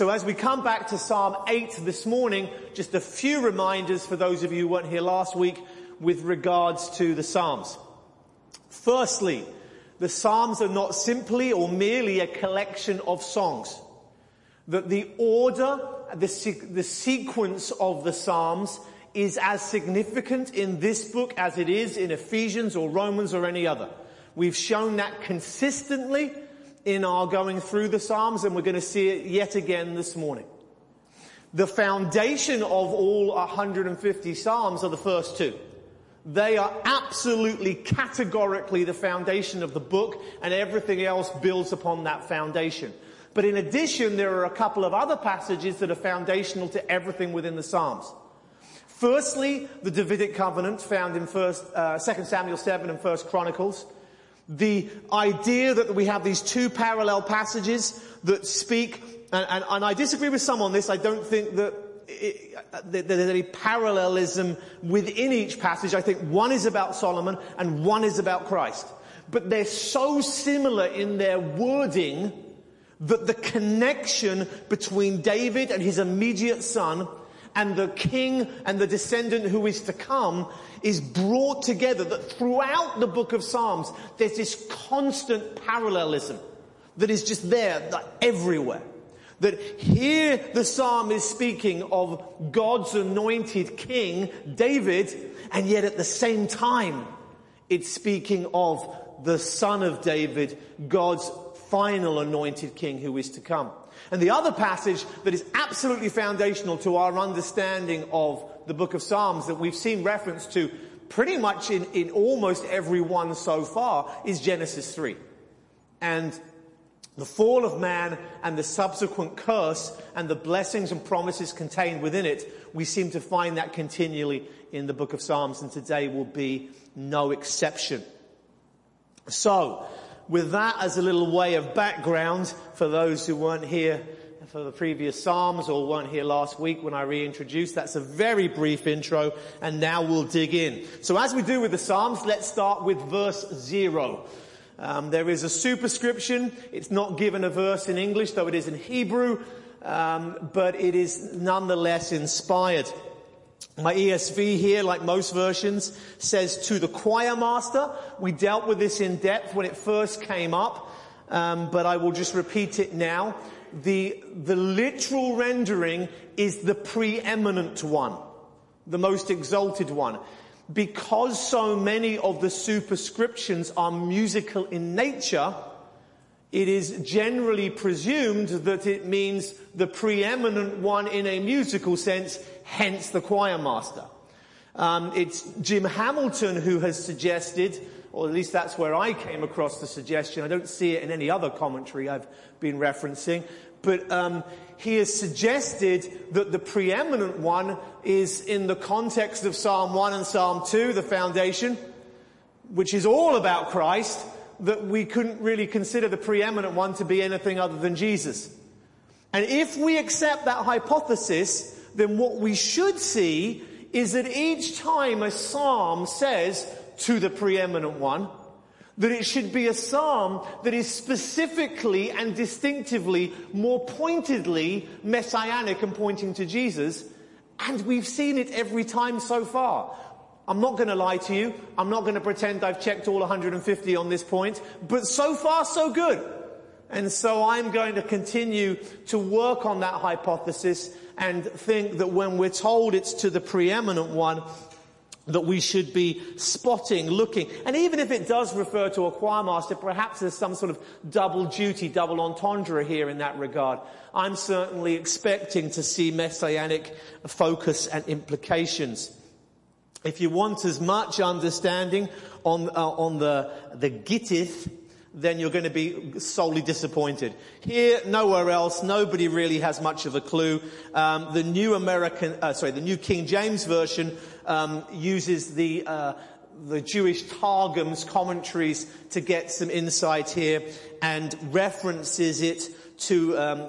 So as we come back to Psalm 8 this morning, just a few reminders for those of you who weren't here last week with regards to the Psalms. Firstly, the Psalms are not simply or merely a collection of songs. That the order, the, the sequence of the Psalms is as significant in this book as it is in Ephesians or Romans or any other. We've shown that consistently in our going through the Psalms and we're going to see it yet again this morning. The foundation of all 150 Psalms are the first two. They are absolutely categorically the foundation of the book and everything else builds upon that foundation. But in addition, there are a couple of other passages that are foundational to everything within the Psalms. Firstly, the Davidic covenant found in first, uh, 2 Samuel 7 and 1 Chronicles the idea that we have these two parallel passages that speak, and, and, and I disagree with some on this, I don't think that, it, that there's any parallelism within each passage. I think one is about Solomon and one is about Christ. But they're so similar in their wording that the connection between David and his immediate son and the king and the descendant who is to come is brought together that throughout the book of Psalms there's this constant parallelism that is just there like everywhere. That here the psalm is speaking of God's anointed king, David, and yet at the same time it's speaking of the son of David, God's final anointed king who is to come. And the other passage that is absolutely foundational to our understanding of the book of Psalms that we've seen reference to pretty much in, in almost every one so far is Genesis 3. And the fall of man and the subsequent curse and the blessings and promises contained within it, we seem to find that continually in the book of Psalms and today will be no exception. So, with that as a little way of background for those who weren't here for the previous Psalms or weren't here last week when I reintroduced, that's a very brief intro and now we'll dig in. So as we do with the Psalms, let's start with verse zero. Um, there is a superscription. It's not given a verse in English, though it is in Hebrew, um, but it is nonetheless inspired. My ESV here, like most versions, says to the choir master. We dealt with this in depth when it first came up, um, but I will just repeat it now. The, the literal rendering is the preeminent one, the most exalted one. Because so many of the superscriptions are musical in nature, it is generally presumed that it means the preeminent one in a musical sense, hence the choir master. Um, it's Jim Hamilton who has suggested, or at least that's where I came across the suggestion. I don't see it in any other commentary I've been referencing, but um, he has suggested that the preeminent one is in the context of Psalm 1 and Psalm 2, the foundation, which is all about Christ, that we couldn't really consider the preeminent one to be anything other than Jesus. And if we accept that hypothesis, then what we should see is that each time a psalm says to the preeminent one, that it should be a psalm that is specifically and distinctively, more pointedly messianic and pointing to Jesus. And we've seen it every time so far. I'm not going to lie to you. I'm not going to pretend I've checked all 150 on this point, but so far so good. And so I'm going to continue to work on that hypothesis and think that when we're told it's to the preeminent one, that we should be spotting, looking. And even if it does refer to a choir master, perhaps there's some sort of double duty, double entendre here in that regard. I'm certainly expecting to see messianic focus and implications. If you want as much understanding on, uh, on the, the gittith, then you're going to be solely disappointed. Here, nowhere else, nobody really has much of a clue. Um, the new American, uh, sorry, the new King James version um, uses the uh, the Jewish Targums commentaries to get some insight here, and references it to um,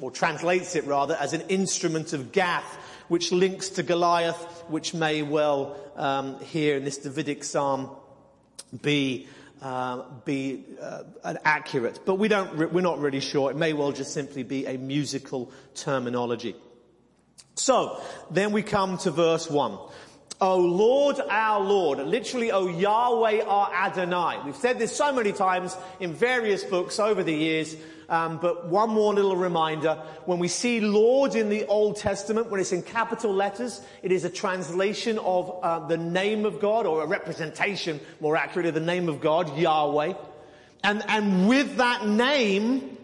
or translates it rather, as an instrument of Gath, which links to Goliath, which may well um, here in this Davidic psalm be uh, be uh, accurate, but we don't. We're not really sure. It may well just simply be a musical terminology. So then we come to verse one. O Lord, our Lord, literally, O Yahweh, our Adonai. We've said this so many times in various books over the years, um, but one more little reminder. When we see Lord in the Old Testament, when it's in capital letters, it is a translation of uh, the name of God, or a representation, more accurately, the name of God, Yahweh. And, and with that name,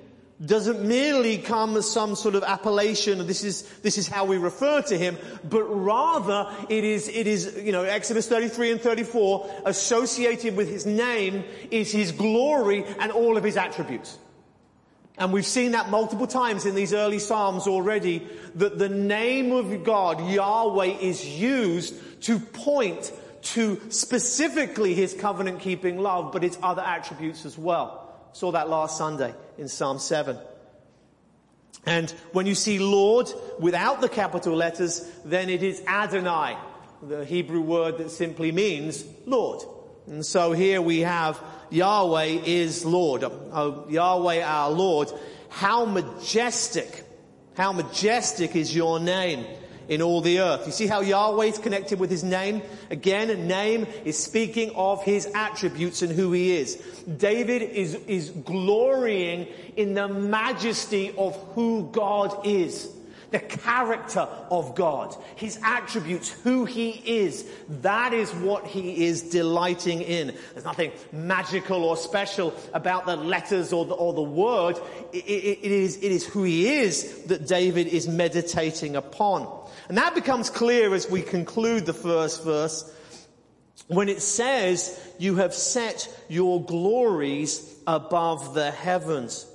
doesn't merely come as some sort of appellation, this is, this is how we refer to him, but rather it is, it is, you know, Exodus 33 and 34, associated with his name is his glory and all of his attributes. And we've seen that multiple times in these early Psalms already, that the name of God, Yahweh, is used to point to specifically his covenant keeping love, but its other attributes as well. Saw that last Sunday in Psalm 7. And when you see Lord without the capital letters, then it is Adonai, the Hebrew word that simply means Lord. And so here we have Yahweh is Lord. Oh, Yahweh our Lord. How majestic, how majestic is your name in all the earth. You see how Yahweh is connected with his name? Again, name is speaking of his attributes and who he is. David is, is glorying in the majesty of who God is. The character of God, His attributes, who He is. That is what He is delighting in. There's nothing magical or special about the letters or the, or the word. It, it, it, is, it is who He is that David is meditating upon. And that becomes clear as we conclude the first verse when it says, you have set your glories above the heavens.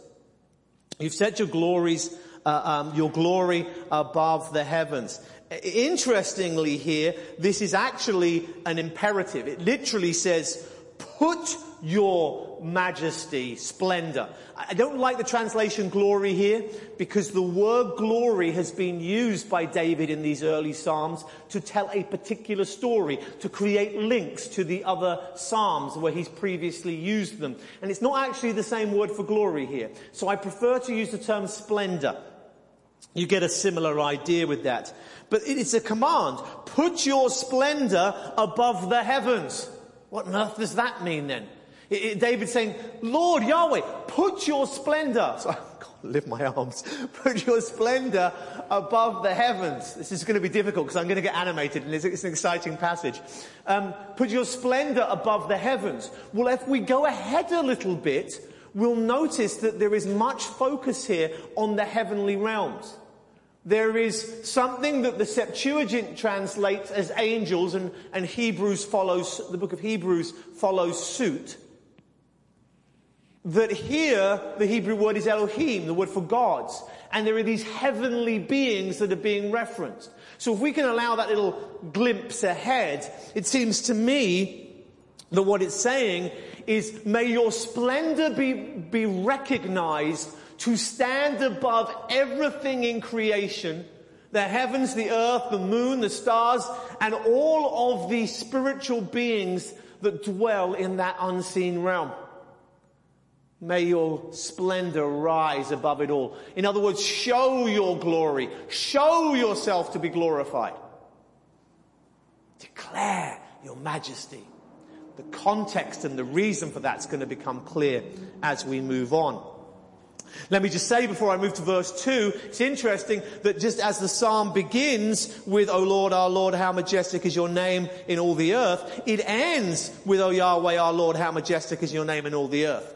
You've set your glories, uh, um, your glory above the heavens. Interestingly here, this is actually an imperative. It literally says, put your majesty, splendor. I don't like the translation glory here because the word glory has been used by David in these early Psalms to tell a particular story, to create links to the other Psalms where he's previously used them. And it's not actually the same word for glory here. So I prefer to use the term splendor. You get a similar idea with that. But it's a command. Put your splendor above the heavens. What on earth does that mean then? It, it, David's saying, Lord Yahweh, put your splendor. So, I can't lift my arms. Put your splendor above the heavens. This is going to be difficult because I'm going to get animated and it's, it's an exciting passage. Um, put your splendor above the heavens. Well, if we go ahead a little bit, we'll notice that there is much focus here on the heavenly realms. There is something that the Septuagint translates as angels and, and Hebrews follows, the book of Hebrews follows suit. That here, the Hebrew word is Elohim, the word for gods. And there are these heavenly beings that are being referenced. So if we can allow that little glimpse ahead, it seems to me that what it's saying is, may your splendor be, be recognized to stand above everything in creation, the heavens, the earth, the moon, the stars, and all of the spiritual beings that dwell in that unseen realm. May your splendor rise above it all. In other words, show your glory. Show yourself to be glorified. Declare your majesty. The context and the reason for that's going to become clear as we move on. Let me just say before I move to verse 2, it's interesting that just as the psalm begins with, O Lord, our Lord, how majestic is your name in all the earth, it ends with, O Yahweh, our Lord, how majestic is your name in all the earth.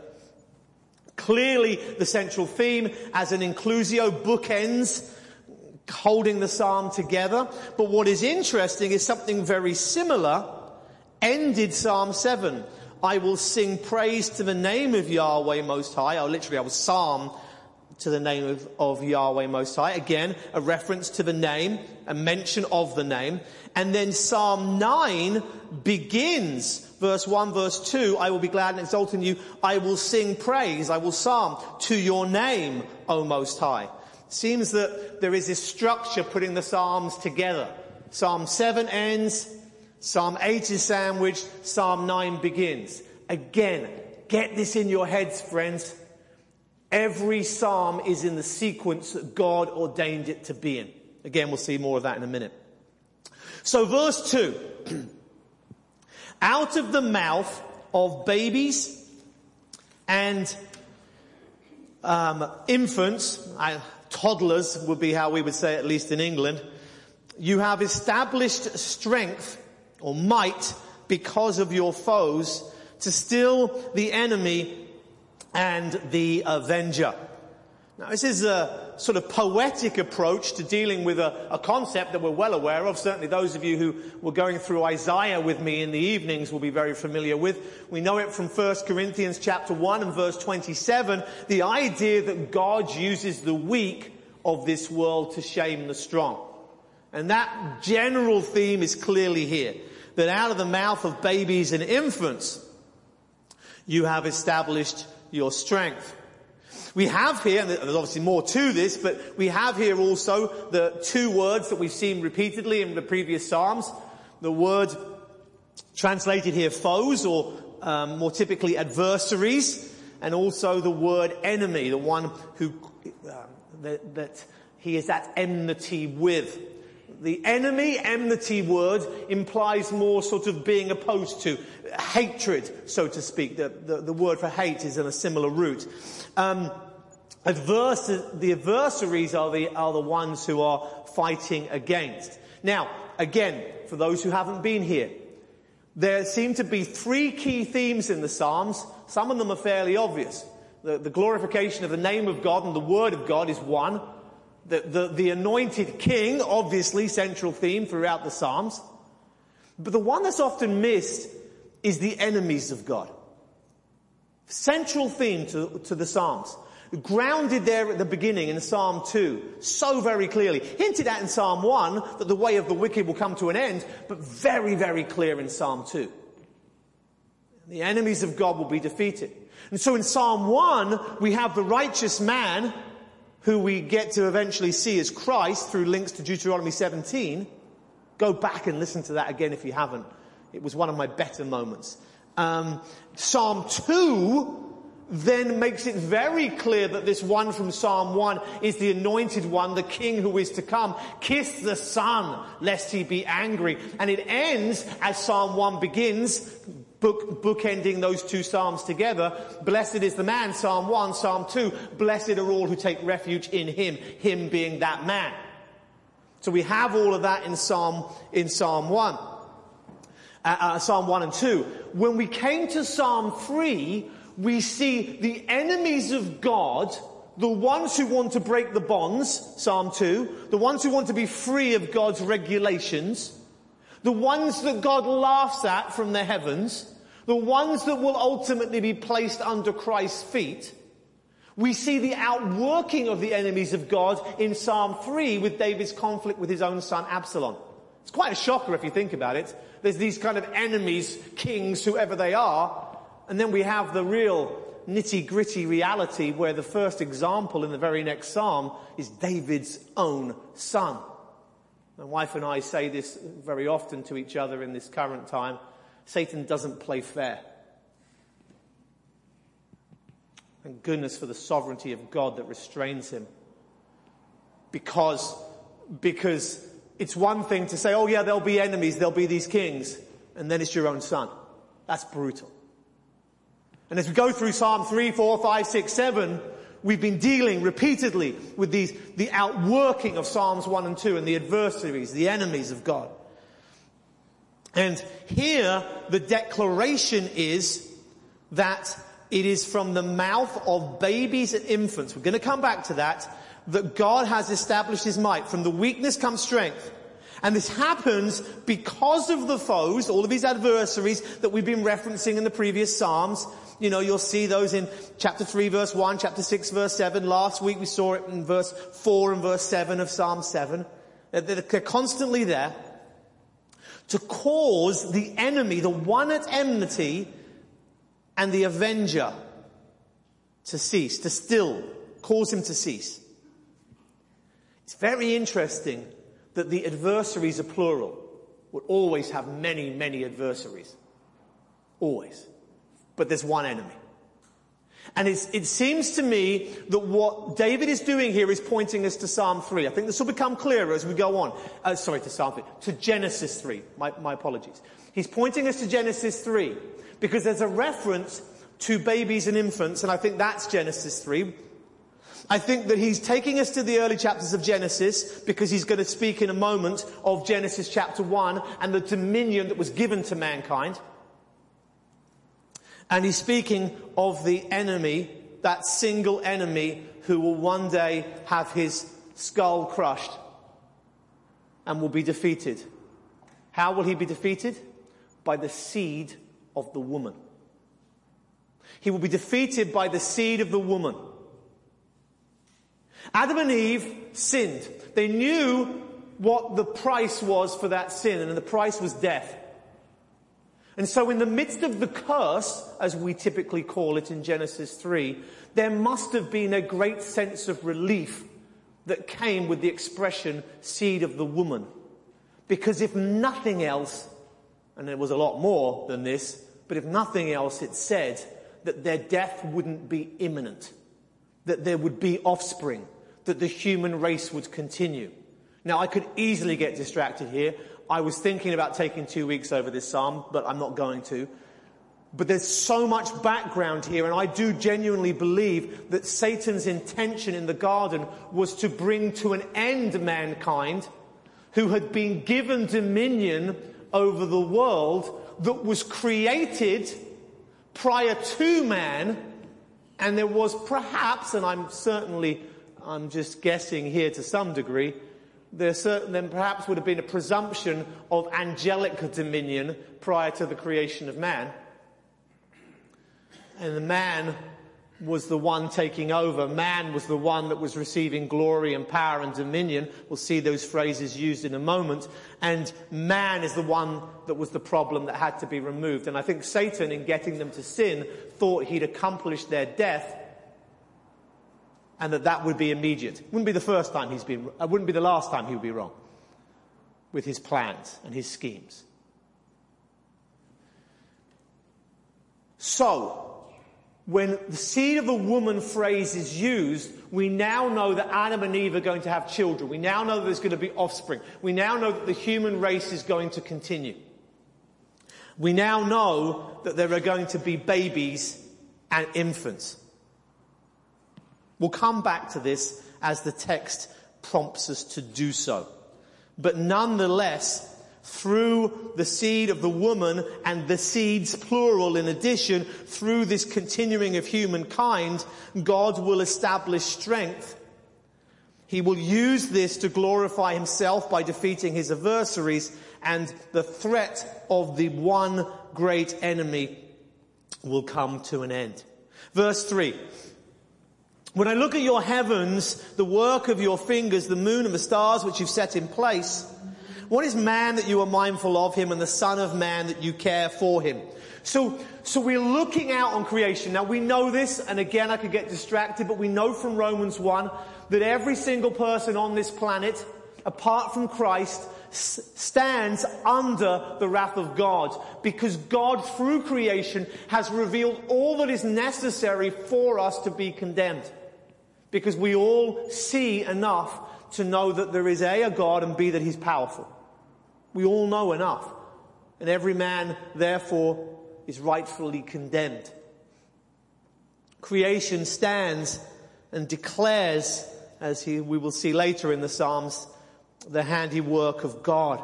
Clearly the central theme as an inclusio bookends holding the psalm together. But what is interesting is something very similar ended Psalm 7. I will sing praise to the name of Yahweh Most High. I literally, I will psalm to the name of, of Yahweh Most High. Again, a reference to the name, a mention of the name. And then Psalm 9 begins, verse 1, verse 2, I will be glad and exult in you. I will sing praise. I will psalm to your name, O Most High. Seems that there is this structure putting the Psalms together. Psalm 7 ends, Psalm 8 is sandwiched, Psalm 9 begins. Again, get this in your heads, friends. Every psalm is in the sequence that God ordained it to be in. Again, we'll see more of that in a minute. So verse 2. Out of the mouth of babies and um, infants, toddlers would be how we would say at least in England, you have established strength or might because of your foes to still the enemy and the avenger. Now this is a sort of poetic approach to dealing with a, a, concept that we're well aware of. Certainly those of you who were going through Isaiah with me in the evenings will be very familiar with. We know it from 1 Corinthians chapter 1 and verse 27, the idea that God uses the weak of this world to shame the strong. And that general theme is clearly here. That out of the mouth of babies and infants, you have established your strength. We have here, and there's obviously more to this, but we have here also the two words that we've seen repeatedly in the previous Psalms. The word translated here foes, or um, more typically adversaries, and also the word enemy, the one who, uh, that, that he is at enmity with. The enemy, enmity word implies more sort of being opposed to, hatred, so to speak. The, the, the word for hate is in a similar root. Um, adverse, the adversaries are the, are the ones who are fighting against. Now, again, for those who haven't been here, there seem to be three key themes in the Psalms. Some of them are fairly obvious. The, the glorification of the name of God and the word of God is one. The, the, the anointed king, obviously central theme throughout the Psalms. But the one that's often missed is the enemies of God. Central theme to, to the Psalms. Grounded there at the beginning in Psalm 2, so very clearly. Hinted at in Psalm 1 that the way of the wicked will come to an end, but very, very clear in Psalm 2. The enemies of God will be defeated. And so in Psalm 1, we have the righteous man who we get to eventually see as Christ through links to Deuteronomy 17. Go back and listen to that again if you haven't. It was one of my better moments. Um, Psalm 2 then makes it very clear that this one from Psalm 1 is the anointed one, the king who is to come. Kiss the son, lest he be angry. And it ends as Psalm 1 begins, book, bookending those two Psalms together. Blessed is the man, Psalm 1, Psalm 2. Blessed are all who take refuge in him, him being that man. So we have all of that in Psalm, in Psalm 1. Uh, uh, Psalm 1 and 2. When we came to Psalm 3, we see the enemies of God, the ones who want to break the bonds, Psalm 2, the ones who want to be free of God's regulations, the ones that God laughs at from the heavens, the ones that will ultimately be placed under Christ's feet, we see the outworking of the enemies of God in Psalm 3 with David's conflict with his own son Absalom. It's quite a shocker if you think about it. There's these kind of enemies, kings, whoever they are, and then we have the real nitty gritty reality where the first example in the very next psalm is David's own son. My wife and I say this very often to each other in this current time. Satan doesn't play fair. Thank goodness for the sovereignty of God that restrains him. Because, because it's one thing to say, oh yeah, there'll be enemies, there'll be these kings, and then it's your own son. That's brutal. And as we go through Psalm 3, 4, 5, 6, 7, we've been dealing repeatedly with these, the outworking of Psalms 1 and 2 and the adversaries, the enemies of God. And here the declaration is that it is from the mouth of babies and infants. We're going to come back to that. That God has established his might. From the weakness comes strength. And this happens because of the foes, all of his adversaries that we've been referencing in the previous Psalms. You know, you'll see those in chapter 3 verse 1, chapter 6 verse 7. Last week we saw it in verse 4 and verse 7 of Psalm 7. They're constantly there to cause the enemy, the one at enmity, and the avenger to cease, to still, cause him to cease. It's very interesting that the adversaries are plural. Will always have many, many adversaries. Always. But there's one enemy. And it seems to me that what David is doing here is pointing us to Psalm 3. I think this will become clearer as we go on. Uh, sorry, to Psalm 3. To Genesis 3. My, my apologies. He's pointing us to Genesis 3 because there's a reference to babies and infants, and I think that's Genesis 3. I think that he's taking us to the early chapters of Genesis because he's going to speak in a moment of Genesis chapter 1 and the dominion that was given to mankind. And he's speaking of the enemy, that single enemy who will one day have his skull crushed and will be defeated. How will he be defeated? By the seed of the woman. He will be defeated by the seed of the woman. Adam and Eve sinned. They knew what the price was for that sin, and the price was death. And so in the midst of the curse, as we typically call it in Genesis 3, there must have been a great sense of relief that came with the expression seed of the woman. Because if nothing else, and there was a lot more than this, but if nothing else, it said that their death wouldn't be imminent, that there would be offspring, that the human race would continue. Now I could easily get distracted here. I was thinking about taking two weeks over this psalm, but I'm not going to. But there's so much background here, and I do genuinely believe that Satan's intention in the garden was to bring to an end mankind who had been given dominion over the world that was created prior to man, and there was perhaps, and I'm certainly, I'm just guessing here to some degree, there certain, then perhaps would have been a presumption of angelic dominion prior to the creation of man. And the man was the one taking over. Man was the one that was receiving glory and power and dominion. We'll see those phrases used in a moment. And man is the one that was the problem that had to be removed. And I think Satan, in getting them to sin, thought he'd accomplished their death and that that would be immediate. Wouldn't be the first time he's been, uh, wouldn't be the last time he would be wrong with his plans and his schemes. So, when the seed of the woman phrase is used, we now know that Adam and Eve are going to have children. We now know that there's going to be offspring. We now know that the human race is going to continue. We now know that there are going to be babies and infants. We'll come back to this as the text prompts us to do so. But nonetheless, through the seed of the woman and the seeds plural in addition, through this continuing of humankind, God will establish strength. He will use this to glorify himself by defeating his adversaries and the threat of the one great enemy will come to an end. Verse three. When I look at your heavens, the work of your fingers, the moon and the stars which you've set in place, what is man that you are mindful of him and the son of man that you care for him? So, so we're looking out on creation. Now we know this, and again I could get distracted, but we know from Romans 1 that every single person on this planet, apart from Christ, stands under the wrath of God because God through creation has revealed all that is necessary for us to be condemned. Because we all see enough to know that there is A, a God and B, that He's powerful. We all know enough. And every man, therefore, is rightfully condemned. Creation stands and declares, as he, we will see later in the Psalms, the handiwork of God.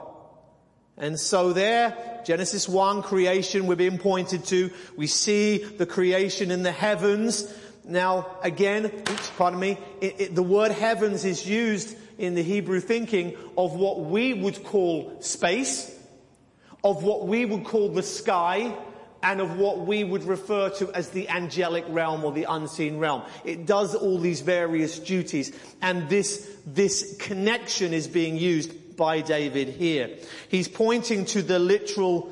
And so there, Genesis 1, creation, we're being pointed to. We see the creation in the heavens. Now, again, oops, pardon me, it, it, the word heavens is used in the Hebrew thinking of what we would call space, of what we would call the sky, and of what we would refer to as the angelic realm or the unseen realm. It does all these various duties, and this, this connection is being used by David here. He's pointing to the literal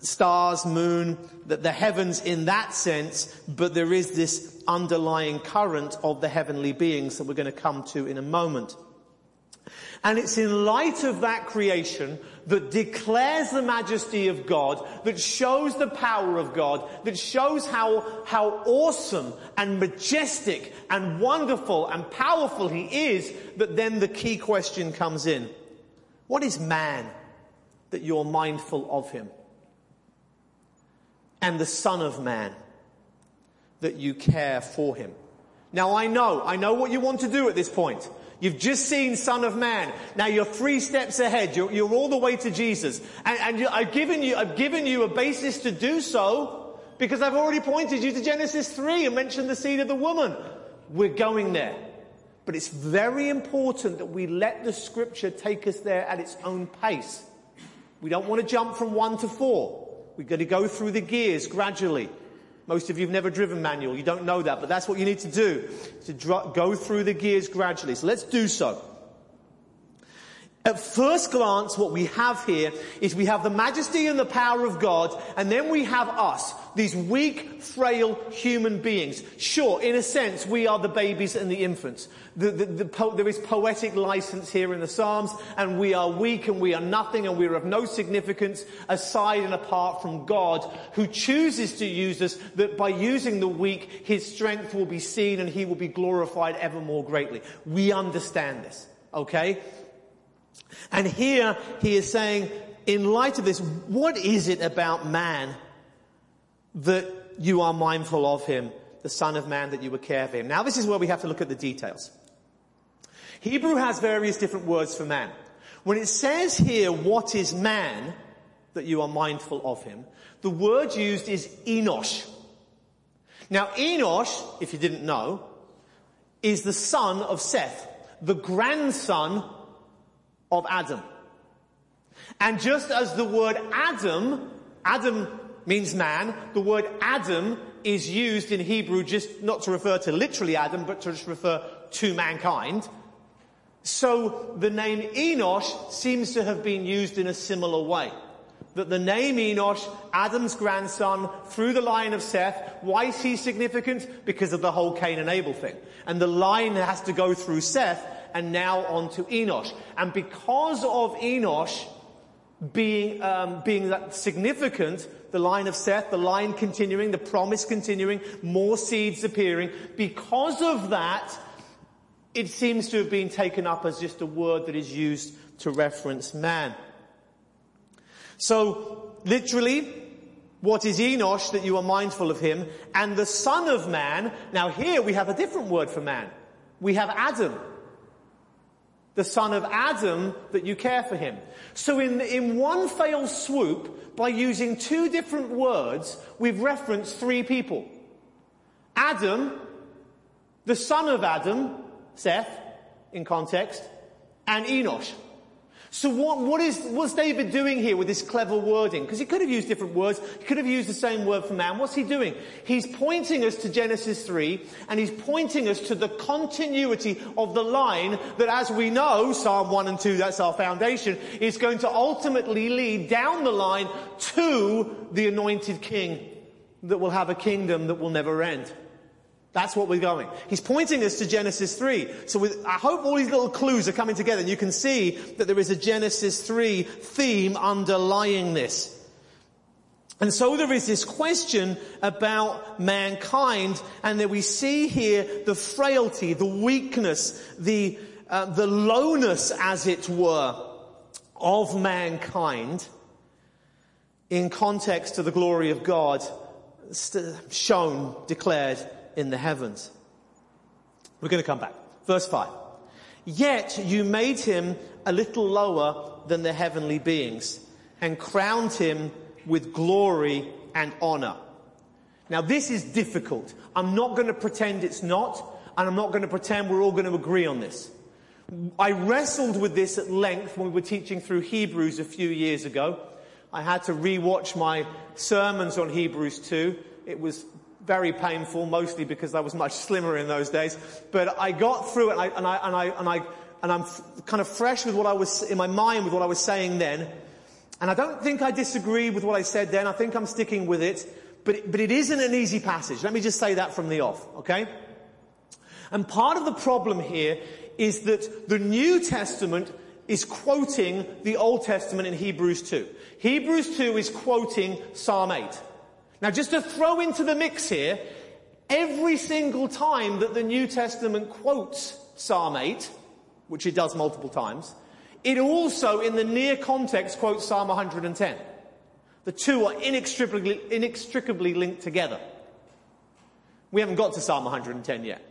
stars, moon, that the heavens in that sense, but there is this underlying current of the heavenly beings that we're going to come to in a moment. And it's in light of that creation that declares the majesty of God, that shows the power of God, that shows how, how awesome and majestic and wonderful and powerful He is, that then the key question comes in. What is man that you're mindful of him? And the son of man that you care for him. Now I know, I know what you want to do at this point. You've just seen Son of Man. Now you're three steps ahead. You're, you're all the way to Jesus. And, and you, I've given you, I've given you a basis to do so because I've already pointed you to Genesis 3 and mentioned the seed of the woman. We're going there. But it's very important that we let the scripture take us there at its own pace. We don't want to jump from one to four. We've got to go through the gears gradually. Most of you have never driven manual. You don't know that, but that's what you need to do. To dr- go through the gears gradually. So let's do so. At first glance, what we have here is we have the majesty and the power of God, and then we have us, these weak, frail human beings. Sure, in a sense, we are the babies and the infants. The, the, the po- there is poetic license here in the Psalms, and we are weak and we are nothing and we are of no significance aside and apart from God, who chooses to use us, that by using the weak, His strength will be seen and He will be glorified ever more greatly. We understand this. Okay? And here he is saying, in light of this, what is it about man that you are mindful of him, the son of man, that you would care for him? Now this is where we have to look at the details. Hebrew has various different words for man. When it says here, what is man, that you are mindful of him, the word used is Enosh. Now Enosh, if you didn't know, is the son of Seth, the grandson of Adam. And just as the word Adam, Adam means man, the word Adam is used in Hebrew just not to refer to literally Adam, but to just refer to mankind. So the name Enosh seems to have been used in a similar way. That the name Enosh, Adam's grandson, through the line of Seth, why is he significant? Because of the whole Cain and Abel thing. And the line has to go through Seth, and now on to Enosh. And because of Enosh being, um, being that significant, the line of Seth, the line continuing, the promise continuing, more seeds appearing, because of that, it seems to have been taken up as just a word that is used to reference man. So, literally, what is Enosh that you are mindful of him? And the son of man, now here we have a different word for man. We have Adam the son of Adam, that you care for him. So in, in one fail swoop, by using two different words, we've referenced three people. Adam, the son of Adam, Seth, in context, and Enosh. So what, what is, what's David doing here with this clever wording? Because he could have used different words. He could have used the same word for man. What's he doing? He's pointing us to Genesis 3 and he's pointing us to the continuity of the line that as we know, Psalm 1 and 2, that's our foundation, is going to ultimately lead down the line to the anointed king that will have a kingdom that will never end. That's what we're going. He's pointing us to Genesis 3. So with, I hope all these little clues are coming together and you can see that there is a Genesis 3 theme underlying this. And so there is this question about mankind and that we see here the frailty, the weakness, the, uh, the lowness as it were of mankind in context to the glory of God shown, declared in the heavens. We're going to come back. Verse 5. Yet you made him a little lower than the heavenly beings and crowned him with glory and honor. Now this is difficult. I'm not going to pretend it's not, and I'm not going to pretend we're all going to agree on this. I wrestled with this at length when we were teaching through Hebrews a few years ago. I had to rewatch my sermons on Hebrews 2. It was very painful, mostly because I was much slimmer in those days. But I got through it, and I and I and I and, I, and I'm f- kind of fresh with what I was in my mind with what I was saying then. And I don't think I disagree with what I said then. I think I'm sticking with it. But but it isn't an easy passage. Let me just say that from the off, okay? And part of the problem here is that the New Testament is quoting the Old Testament in Hebrews 2. Hebrews 2 is quoting Psalm 8. Now just to throw into the mix here, every single time that the New Testament quotes Psalm 8, which it does multiple times, it also in the near context quotes Psalm 110. The two are inextricably, inextricably linked together. We haven't got to Psalm 110 yet.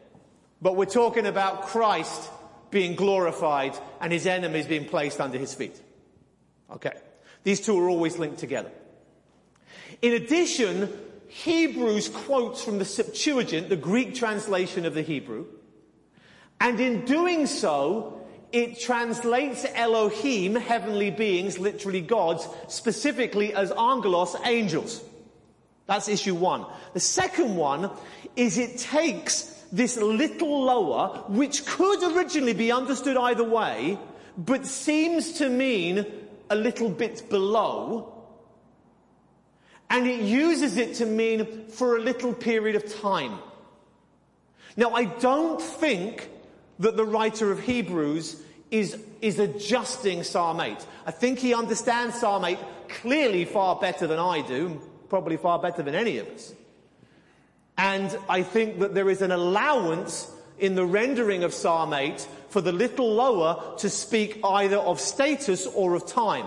But we're talking about Christ being glorified and his enemies being placed under his feet. Okay. These two are always linked together. In addition, Hebrews quotes from the Septuagint, the Greek translation of the Hebrew, and in doing so, it translates Elohim, heavenly beings, literally gods, specifically as angelos, angels. That's issue one. The second one is it takes this little lower, which could originally be understood either way, but seems to mean a little bit below, and it uses it to mean for a little period of time. Now, I don't think that the writer of Hebrews is, is adjusting Psalm 8. I think he understands Psalm 8 clearly far better than I do, probably far better than any of us. And I think that there is an allowance in the rendering of Psalm 8 for the little lower to speak either of status or of time.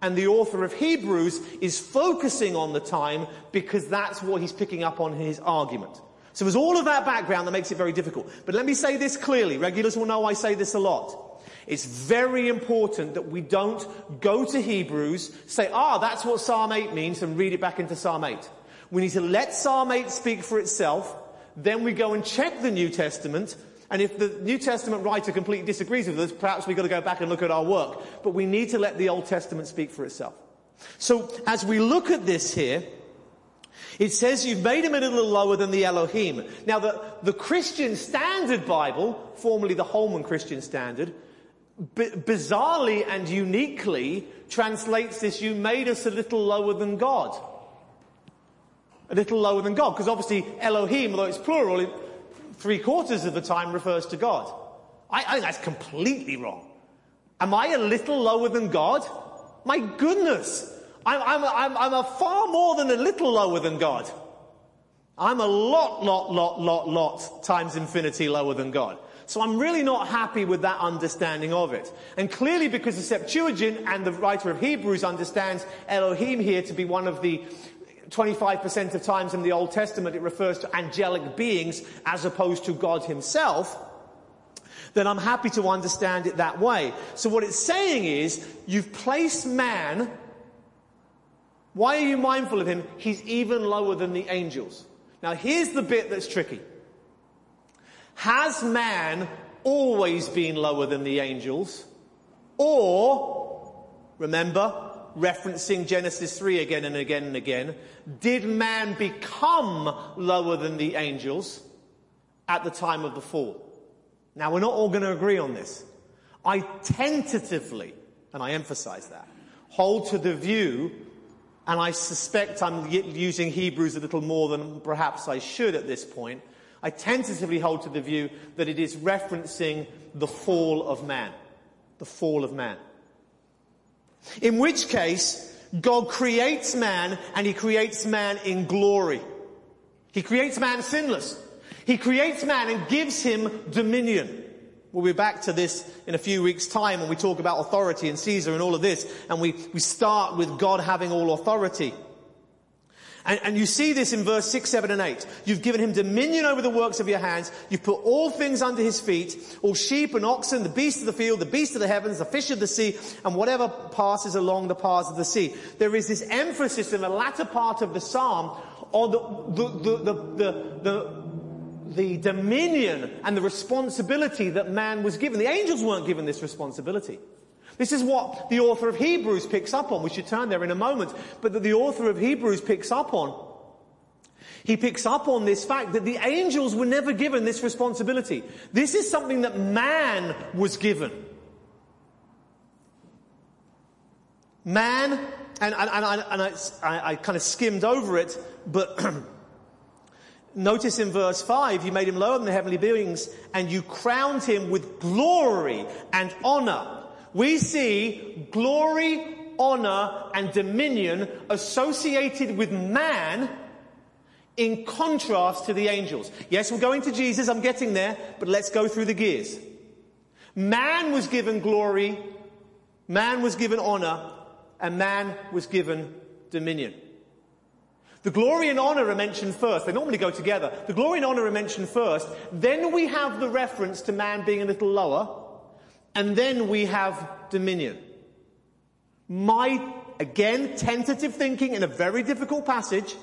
And the author of Hebrews is focusing on the time because that's what he's picking up on in his argument. So there's all of that background that makes it very difficult. But let me say this clearly. Regulars will know I say this a lot. It's very important that we don't go to Hebrews, say, ah, that's what Psalm 8 means, and read it back into Psalm 8. We need to let Psalm 8 speak for itself. Then we go and check the New Testament. And if the New Testament writer completely disagrees with us, perhaps we've got to go back and look at our work. But we need to let the Old Testament speak for itself. So as we look at this here, it says you've made him a little lower than the Elohim. Now the, the Christian Standard Bible, formerly the Holman Christian Standard, b- bizarrely and uniquely translates this, you made us a little lower than God. A little lower than God, because obviously Elohim, although it's plural, three quarters of the time refers to God. I, I think that's completely wrong. Am I a little lower than God? My goodness. I'm, I'm, I'm, I'm a far more than a little lower than God. I'm a lot, lot, lot, lot, lot times infinity lower than God. So I'm really not happy with that understanding of it. And clearly because the Septuagint and the writer of Hebrews understands Elohim here to be one of the 25% of times in the Old Testament it refers to angelic beings as opposed to God himself, then I'm happy to understand it that way. So what it's saying is, you've placed man why are you mindful of him? He's even lower than the angels. Now here's the bit that's tricky. Has man always been lower than the angels? Or, remember, referencing Genesis 3 again and again and again, did man become lower than the angels at the time of the fall? Now we're not all going to agree on this. I tentatively, and I emphasize that, hold to the view and I suspect I'm using Hebrews a little more than perhaps I should at this point. I tentatively hold to the view that it is referencing the fall of man. The fall of man. In which case, God creates man and he creates man in glory. He creates man sinless. He creates man and gives him dominion. We'll be back to this in a few weeks time when we talk about authority and Caesar and all of this. And we, we start with God having all authority. And, and, you see this in verse 6, 7 and 8. You've given him dominion over the works of your hands. You've put all things under his feet, all sheep and oxen, the beasts of the field, the beasts of the heavens, the fish of the sea, and whatever passes along the paths of the sea. There is this emphasis in the latter part of the psalm on the, the, the, the, the the dominion and the responsibility that man was given. The angels weren't given this responsibility. This is what the author of Hebrews picks up on. We should turn there in a moment. But that the author of Hebrews picks up on. He picks up on this fact that the angels were never given this responsibility. This is something that man was given. Man, and, and, and, and I, I kind of skimmed over it, but Notice in verse 5, you made him lower than the heavenly beings and you crowned him with glory and honor. We see glory, honor, and dominion associated with man in contrast to the angels. Yes, we're going to Jesus, I'm getting there, but let's go through the gears. Man was given glory, man was given honor, and man was given dominion. The glory and honor are mentioned first. They normally go together. The glory and honor are mentioned first. Then we have the reference to man being a little lower. And then we have dominion. My, again, tentative thinking in a very difficult passage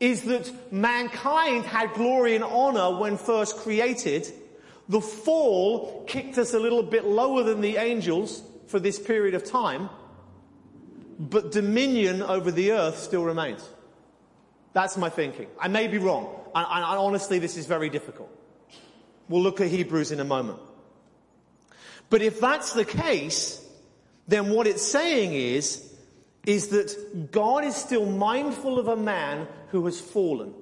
is that mankind had glory and honor when first created. The fall kicked us a little bit lower than the angels for this period of time, but dominion over the earth still remains. That's my thinking. I may be wrong. And, honestly, this is very difficult. We'll look at Hebrews in a moment. But if that's the case, then what it's saying is, is that God is still mindful of a man who has fallen.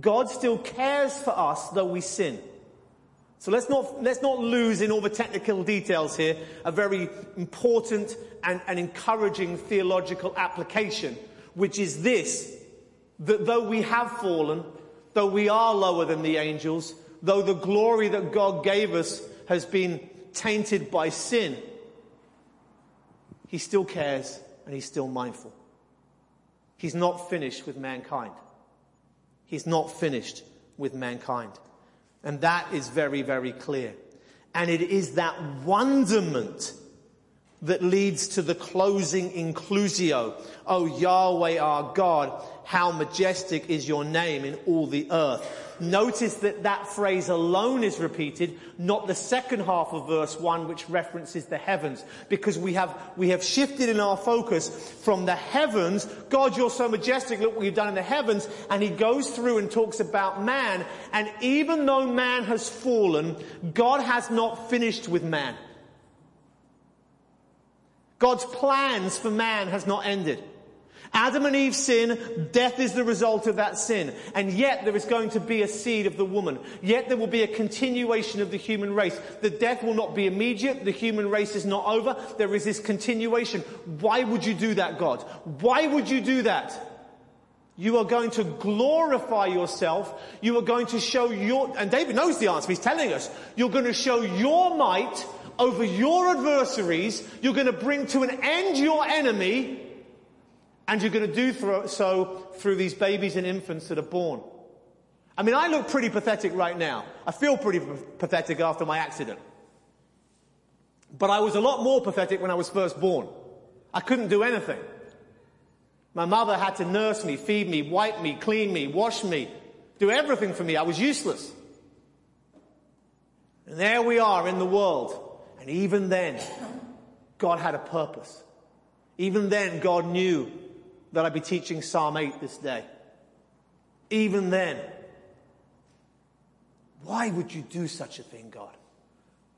God still cares for us though we sin. So let's not, let's not lose in all the technical details here a very important and, and encouraging theological application, which is this, that though we have fallen, though we are lower than the angels, though the glory that God gave us has been tainted by sin, He still cares and He's still mindful. He's not finished with mankind. He's not finished with mankind. And that is very, very clear. And it is that wonderment that leads to the closing inclusio. Oh Yahweh our God, how majestic is your name in all the earth. Notice that that phrase alone is repeated, not the second half of verse 1 which references the heavens, because we have, we have shifted in our focus from the heavens, God you're so majestic, look what you've done in the heavens, and he goes through and talks about man, and even though man has fallen, God has not finished with man. God's plans for man has not ended. Adam and Eve sin, death is the result of that sin. And yet there is going to be a seed of the woman. Yet there will be a continuation of the human race. The death will not be immediate. The human race is not over. There is this continuation. Why would you do that, God? Why would you do that? You are going to glorify yourself. You are going to show your, and David knows the answer. He's telling us, you're going to show your might over your adversaries. You're going to bring to an end your enemy and you're going to do so through these babies and infants that are born. I mean, I look pretty pathetic right now. I feel pretty pathetic after my accident. But I was a lot more pathetic when I was first born. I couldn't do anything. My mother had to nurse me, feed me, wipe me, clean me, wash me, do everything for me. I was useless. And there we are in the world. And even then, God had a purpose. Even then, God knew that I'd be teaching Psalm 8 this day. Even then, why would you do such a thing, God?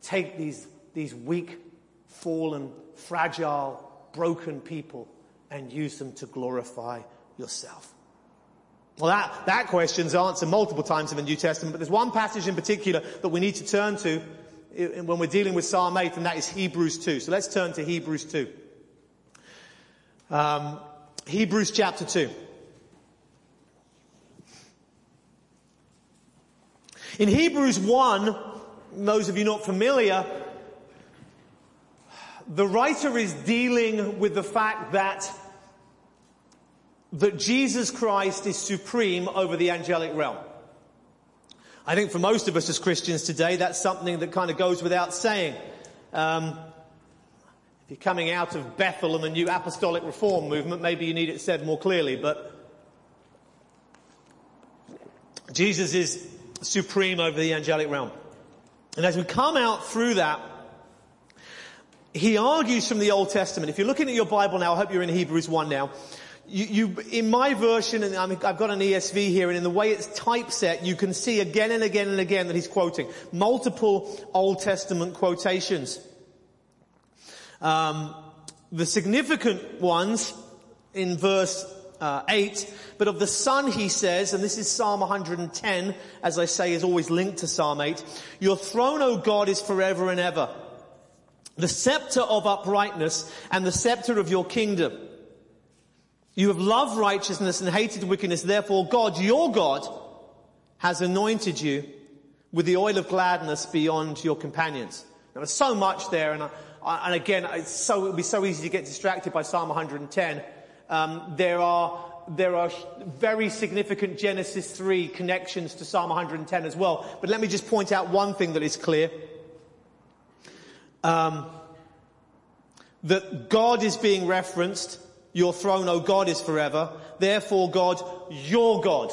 Take these, these weak, fallen, fragile, broken people and use them to glorify yourself. Well, that, that question's answered multiple times in the New Testament, but there's one passage in particular that we need to turn to when we're dealing with Psalm 8, and that is Hebrews 2. So let's turn to Hebrews 2. Um, Hebrews chapter 2. In Hebrews 1, those of you not familiar, the writer is dealing with the fact that that Jesus Christ is supreme over the angelic realm. I think for most of us as Christians today, that's something that kind of goes without saying. Um, if you're coming out of Bethel and the new apostolic reform movement, maybe you need it said more clearly, but Jesus is supreme over the angelic realm. And as we come out through that, he argues from the Old Testament. If you're looking at your Bible now, I hope you're in Hebrews 1 now. You, you, in my version, and i have got an ESV here, and in the way it's typeset, you can see again and again and again that he's quoting multiple Old Testament quotations. Um, the significant ones in verse uh, 8, but of the Son he says, and this is Psalm 110, as I say, is always linked to Psalm 8, Your throne, O God, is forever and ever. the scepter of uprightness and the scepter of your kingdom. You have loved righteousness and hated wickedness. Therefore God, your God, has anointed you with the oil of gladness beyond your companions. Now there's so much there and, I, and again, it's so, it would be so easy to get distracted by Psalm 110. Um, there are there are very significant Genesis 3 connections to Psalm 110 as well. But let me just point out one thing that is clear. Um, that God is being referenced. Your throne, O God, is forever. Therefore, God, your God.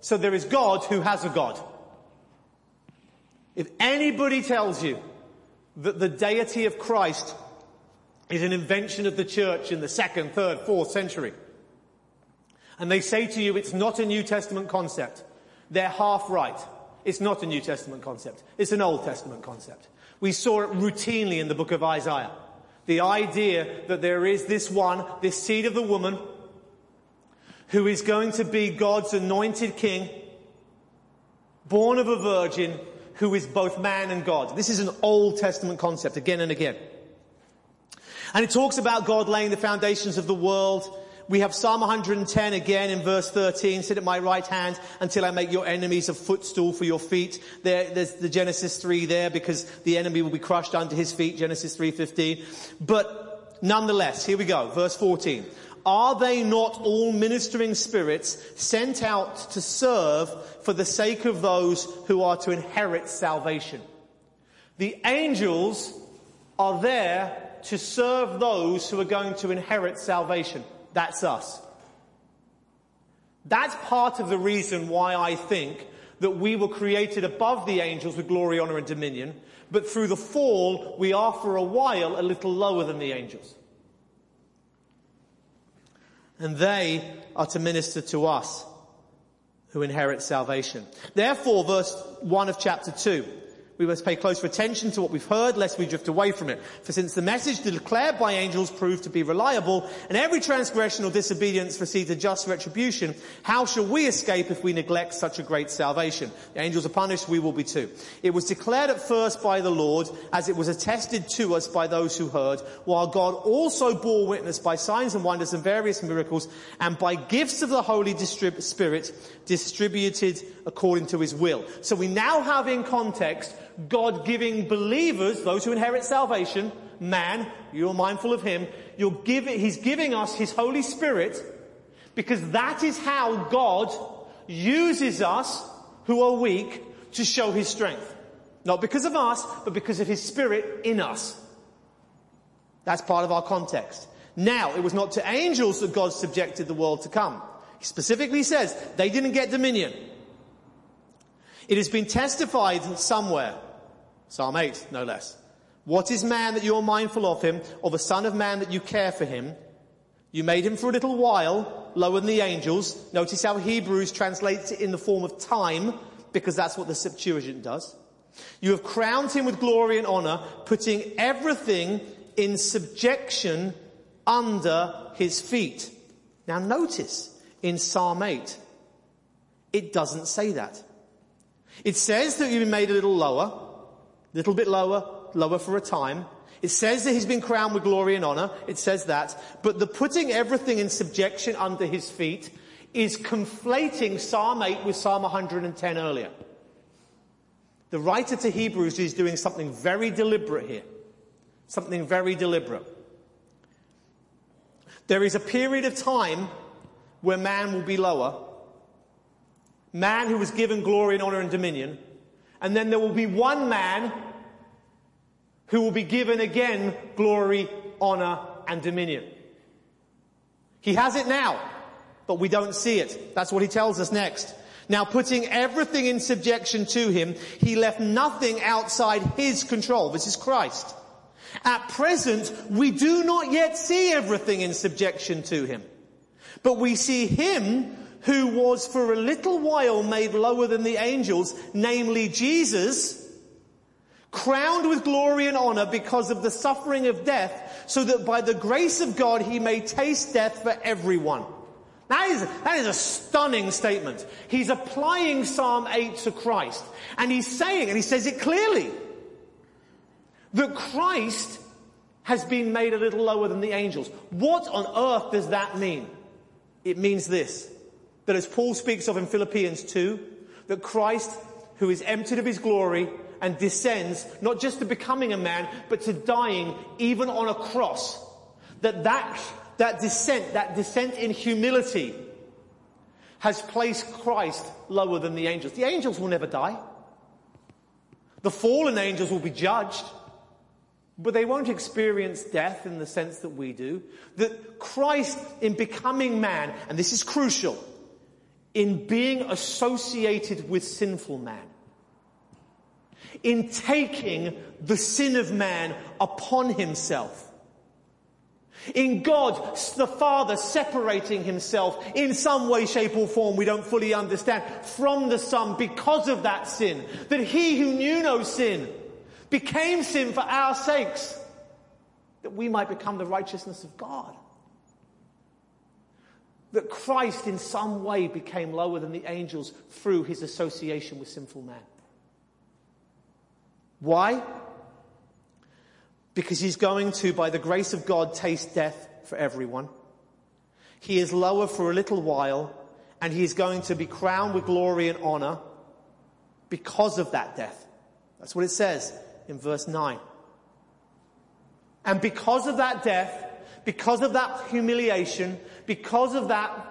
So there is God who has a God. If anybody tells you that the deity of Christ is an invention of the church in the second, third, fourth century, and they say to you it's not a New Testament concept, they're half right. It's not a New Testament concept. It's an Old Testament concept. We saw it routinely in the book of Isaiah. The idea that there is this one, this seed of the woman, who is going to be God's anointed king, born of a virgin, who is both man and God. This is an Old Testament concept again and again. And it talks about God laying the foundations of the world we have Psalm 110 again in verse 13, sit at my right hand until I make your enemies a footstool for your feet. There, there's the Genesis 3 there because the enemy will be crushed under his feet, Genesis 3.15. But nonetheless, here we go, verse 14. Are they not all ministering spirits sent out to serve for the sake of those who are to inherit salvation? The angels are there to serve those who are going to inherit salvation. That's us. That's part of the reason why I think that we were created above the angels with glory, honor, and dominion, but through the fall, we are for a while a little lower than the angels. And they are to minister to us who inherit salvation. Therefore, verse 1 of chapter 2, we must pay closer attention to what we've heard lest we drift away from it. For since the message declared by angels proved to be reliable and every transgression or disobedience received a just retribution, how shall we escape if we neglect such a great salvation? The angels are punished, we will be too. It was declared at first by the Lord as it was attested to us by those who heard, while God also bore witness by signs and wonders and various miracles and by gifts of the Holy Spirit distributed according to his will. So we now have in context God giving believers, those who inherit salvation, man, you're mindful of him, you're giving, he's giving us his Holy Spirit because that is how God uses us who are weak to show his strength. Not because of us, but because of his spirit in us. That's part of our context. Now, it was not to angels that God subjected the world to come. He specifically says they didn't get dominion. It has been testified somewhere, Psalm 8, no less. What is man that you are mindful of him, or the son of man that you care for him? You made him for a little while, lower than the angels. Notice how Hebrews translates it in the form of time, because that's what the Septuagint does. You have crowned him with glory and honor, putting everything in subjection under his feet. Now notice in Psalm 8, it doesn't say that. It says that you've been made a little lower, a little bit lower, lower for a time. It says that he's been crowned with glory and honor. It says that. But the putting everything in subjection under his feet is conflating Psalm 8 with Psalm 110 earlier. The writer to Hebrews is doing something very deliberate here. Something very deliberate. There is a period of time where man will be lower man who was given glory and honor and dominion. And then there will be one man who will be given again glory, honor, and dominion. He has it now, but we don't see it. That's what he tells us next. Now putting everything in subjection to him, he left nothing outside his control. This is Christ. At present, we do not yet see everything in subjection to him. But we see him who was for a little while made lower than the angels, namely Jesus, crowned with glory and honor because of the suffering of death, so that by the grace of God he may taste death for everyone. That is, that is a stunning statement. He's applying Psalm 8 to Christ. And he's saying, and he says it clearly, that Christ has been made a little lower than the angels. What on earth does that mean? It means this, that as Paul speaks of in Philippians 2, that Christ, who is emptied of his glory and descends not just to becoming a man, but to dying even on a cross, that that, that descent, that descent in humility has placed Christ lower than the angels. The angels will never die. The fallen angels will be judged. But they won't experience death in the sense that we do. That Christ, in becoming man, and this is crucial, in being associated with sinful man, in taking the sin of man upon himself, in God, the Father separating himself in some way, shape or form we don't fully understand from the Son because of that sin. That he who knew no sin became sin for our sakes, that we might become the righteousness of God. That Christ in some way became lower than the angels through his association with sinful man. Why? Because he's going to, by the grace of God, taste death for everyone. He is lower for a little while, and he is going to be crowned with glory and honor because of that death. That's what it says in verse 9. And because of that death, because of that humiliation, because of that,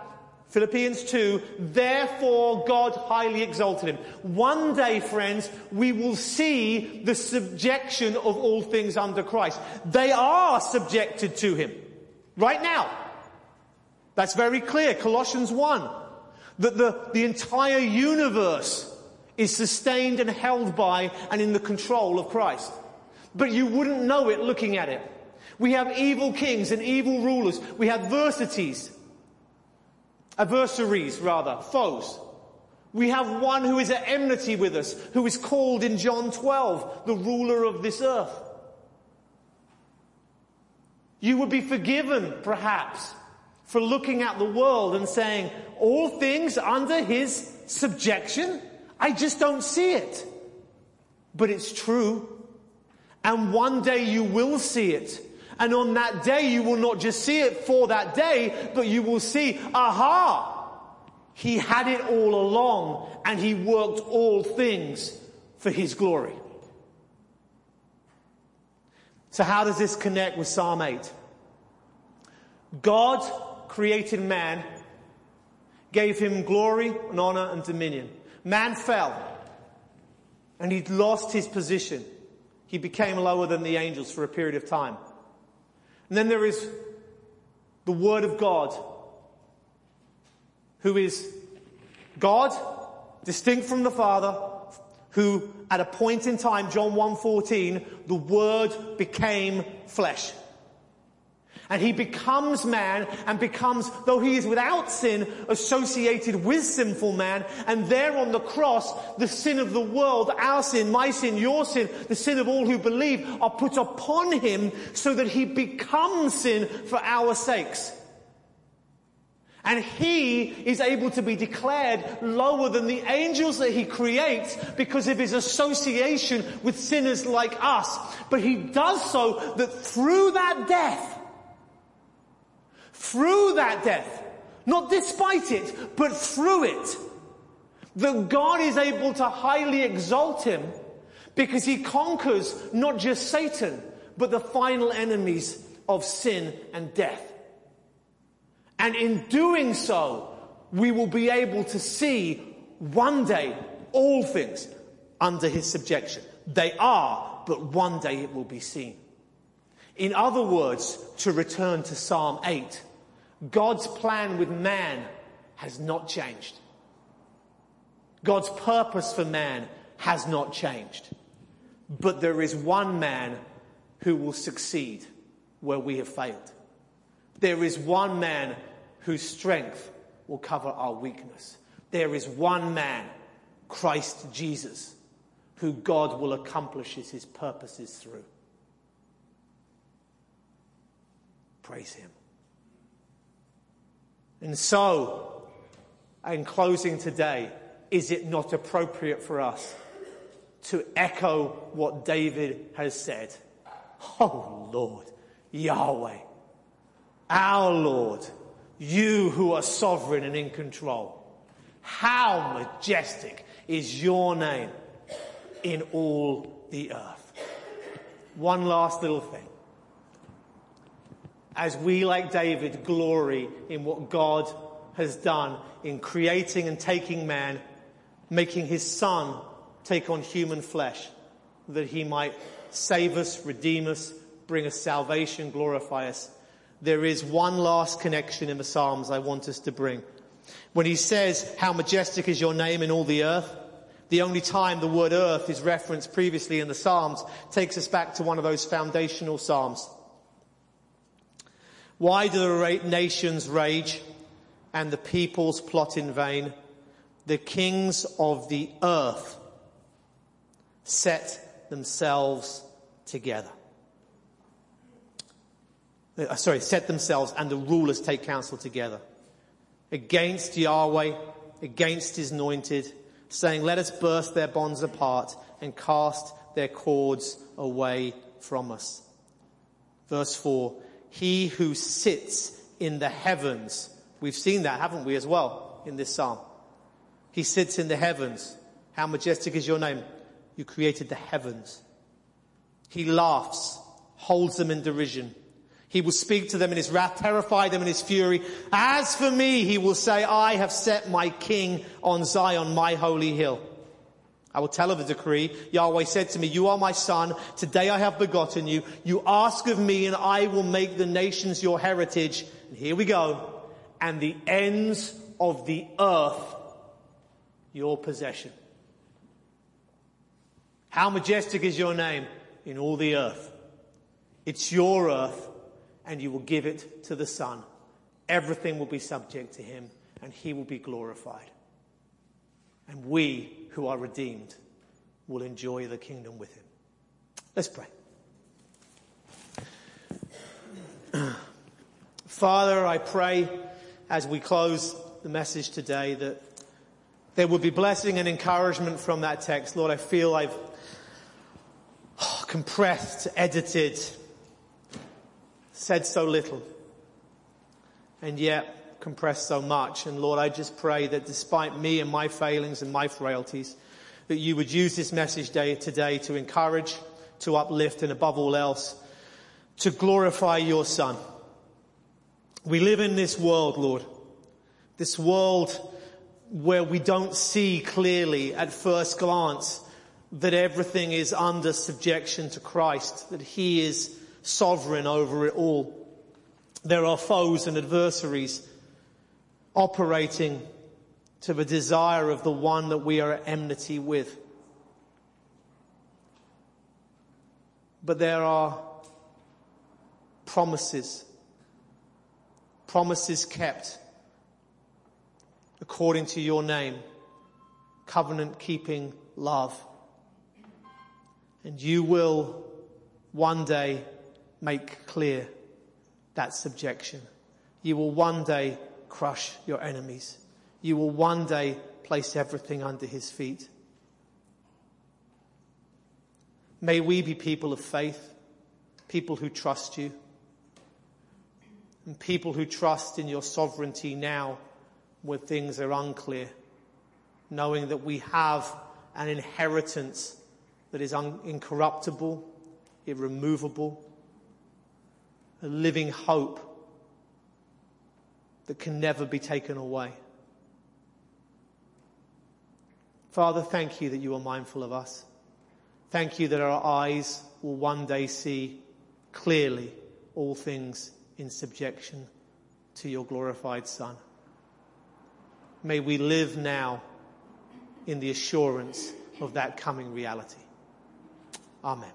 Philippians 2, therefore God highly exalted him. One day, friends, we will see the subjection of all things under Christ. They are subjected to him. Right now. That's very clear. Colossians 1. That the, the entire universe is sustained and held by and in the control of Christ. But you wouldn't know it looking at it. We have evil kings and evil rulers. We have adversities, adversaries rather, foes. We have one who is at enmity with us, who is called in John 12, the ruler of this earth. You would be forgiven, perhaps, for looking at the world and saying, all things under his subjection? I just don't see it. But it's true. And one day you will see it. And on that day you will not just see it for that day, but you will see, aha! He had it all along and he worked all things for his glory. So how does this connect with Psalm 8? God created man, gave him glory and honor and dominion. Man fell and he lost his position. He became lower than the angels for a period of time. And then there is the Word of God, who is God, distinct from the Father, who at a point in time, John 1.14, the Word became flesh. And he becomes man and becomes, though he is without sin, associated with sinful man. And there on the cross, the sin of the world, our sin, my sin, your sin, the sin of all who believe are put upon him so that he becomes sin for our sakes. And he is able to be declared lower than the angels that he creates because of his association with sinners like us. But he does so that through that death, through that death, not despite it, but through it, that God is able to highly exalt him because he conquers not just Satan, but the final enemies of sin and death. And in doing so, we will be able to see one day all things under his subjection. They are, but one day it will be seen. In other words, to return to Psalm 8, God's plan with man has not changed. God's purpose for man has not changed. But there is one man who will succeed where we have failed. There is one man whose strength will cover our weakness. There is one man, Christ Jesus, who God will accomplish his purposes through. Praise him. And so, in closing today, is it not appropriate for us to echo what David has said? Oh Lord, Yahweh, our Lord, you who are sovereign and in control. How majestic is your name in all the earth. One last little thing. As we, like David, glory in what God has done in creating and taking man, making his son take on human flesh, that he might save us, redeem us, bring us salvation, glorify us. There is one last connection in the Psalms I want us to bring. When he says, how majestic is your name in all the earth, the only time the word earth is referenced previously in the Psalms takes us back to one of those foundational Psalms. Why do the nations rage and the peoples plot in vain? The kings of the earth set themselves together. Uh, sorry, set themselves and the rulers take counsel together against Yahweh, against his anointed, saying, let us burst their bonds apart and cast their cords away from us. Verse four, he who sits in the heavens. We've seen that, haven't we, as well, in this psalm. He sits in the heavens. How majestic is your name? You created the heavens. He laughs, holds them in derision. He will speak to them in his wrath, terrify them in his fury. As for me, he will say, I have set my king on Zion, my holy hill. I will tell of the decree. Yahweh said to me, you are my son. Today I have begotten you. You ask of me and I will make the nations your heritage. And here we go. And the ends of the earth your possession. How majestic is your name in all the earth. It's your earth and you will give it to the Son. Everything will be subject to him and he will be glorified. And we who are redeemed will enjoy the kingdom with him. Let's pray. Father, I pray as we close the message today that there will be blessing and encouragement from that text. Lord, I feel I've compressed, edited, said so little and yet compressed so much. And Lord, I just pray that despite me and my failings and my frailties, that you would use this message day today to encourage, to uplift, and above all else, to glorify your son. We live in this world, Lord, this world where we don't see clearly at first glance that everything is under subjection to Christ, that he is sovereign over it all. There are foes and adversaries operating to the desire of the one that we are at enmity with. But there are promises, promises kept according to your name, covenant keeping love. And you will one day make clear that subjection. You will one day crush your enemies. You will one day place everything under his feet. May we be people of faith, people who trust you, and people who trust in your sovereignty now where things are unclear, knowing that we have an inheritance that is un- incorruptible, irremovable, a living hope that can never be taken away. Father, thank you that you are mindful of us. Thank you that our eyes will one day see clearly all things in subjection to your glorified Son. May we live now in the assurance of that coming reality. Amen.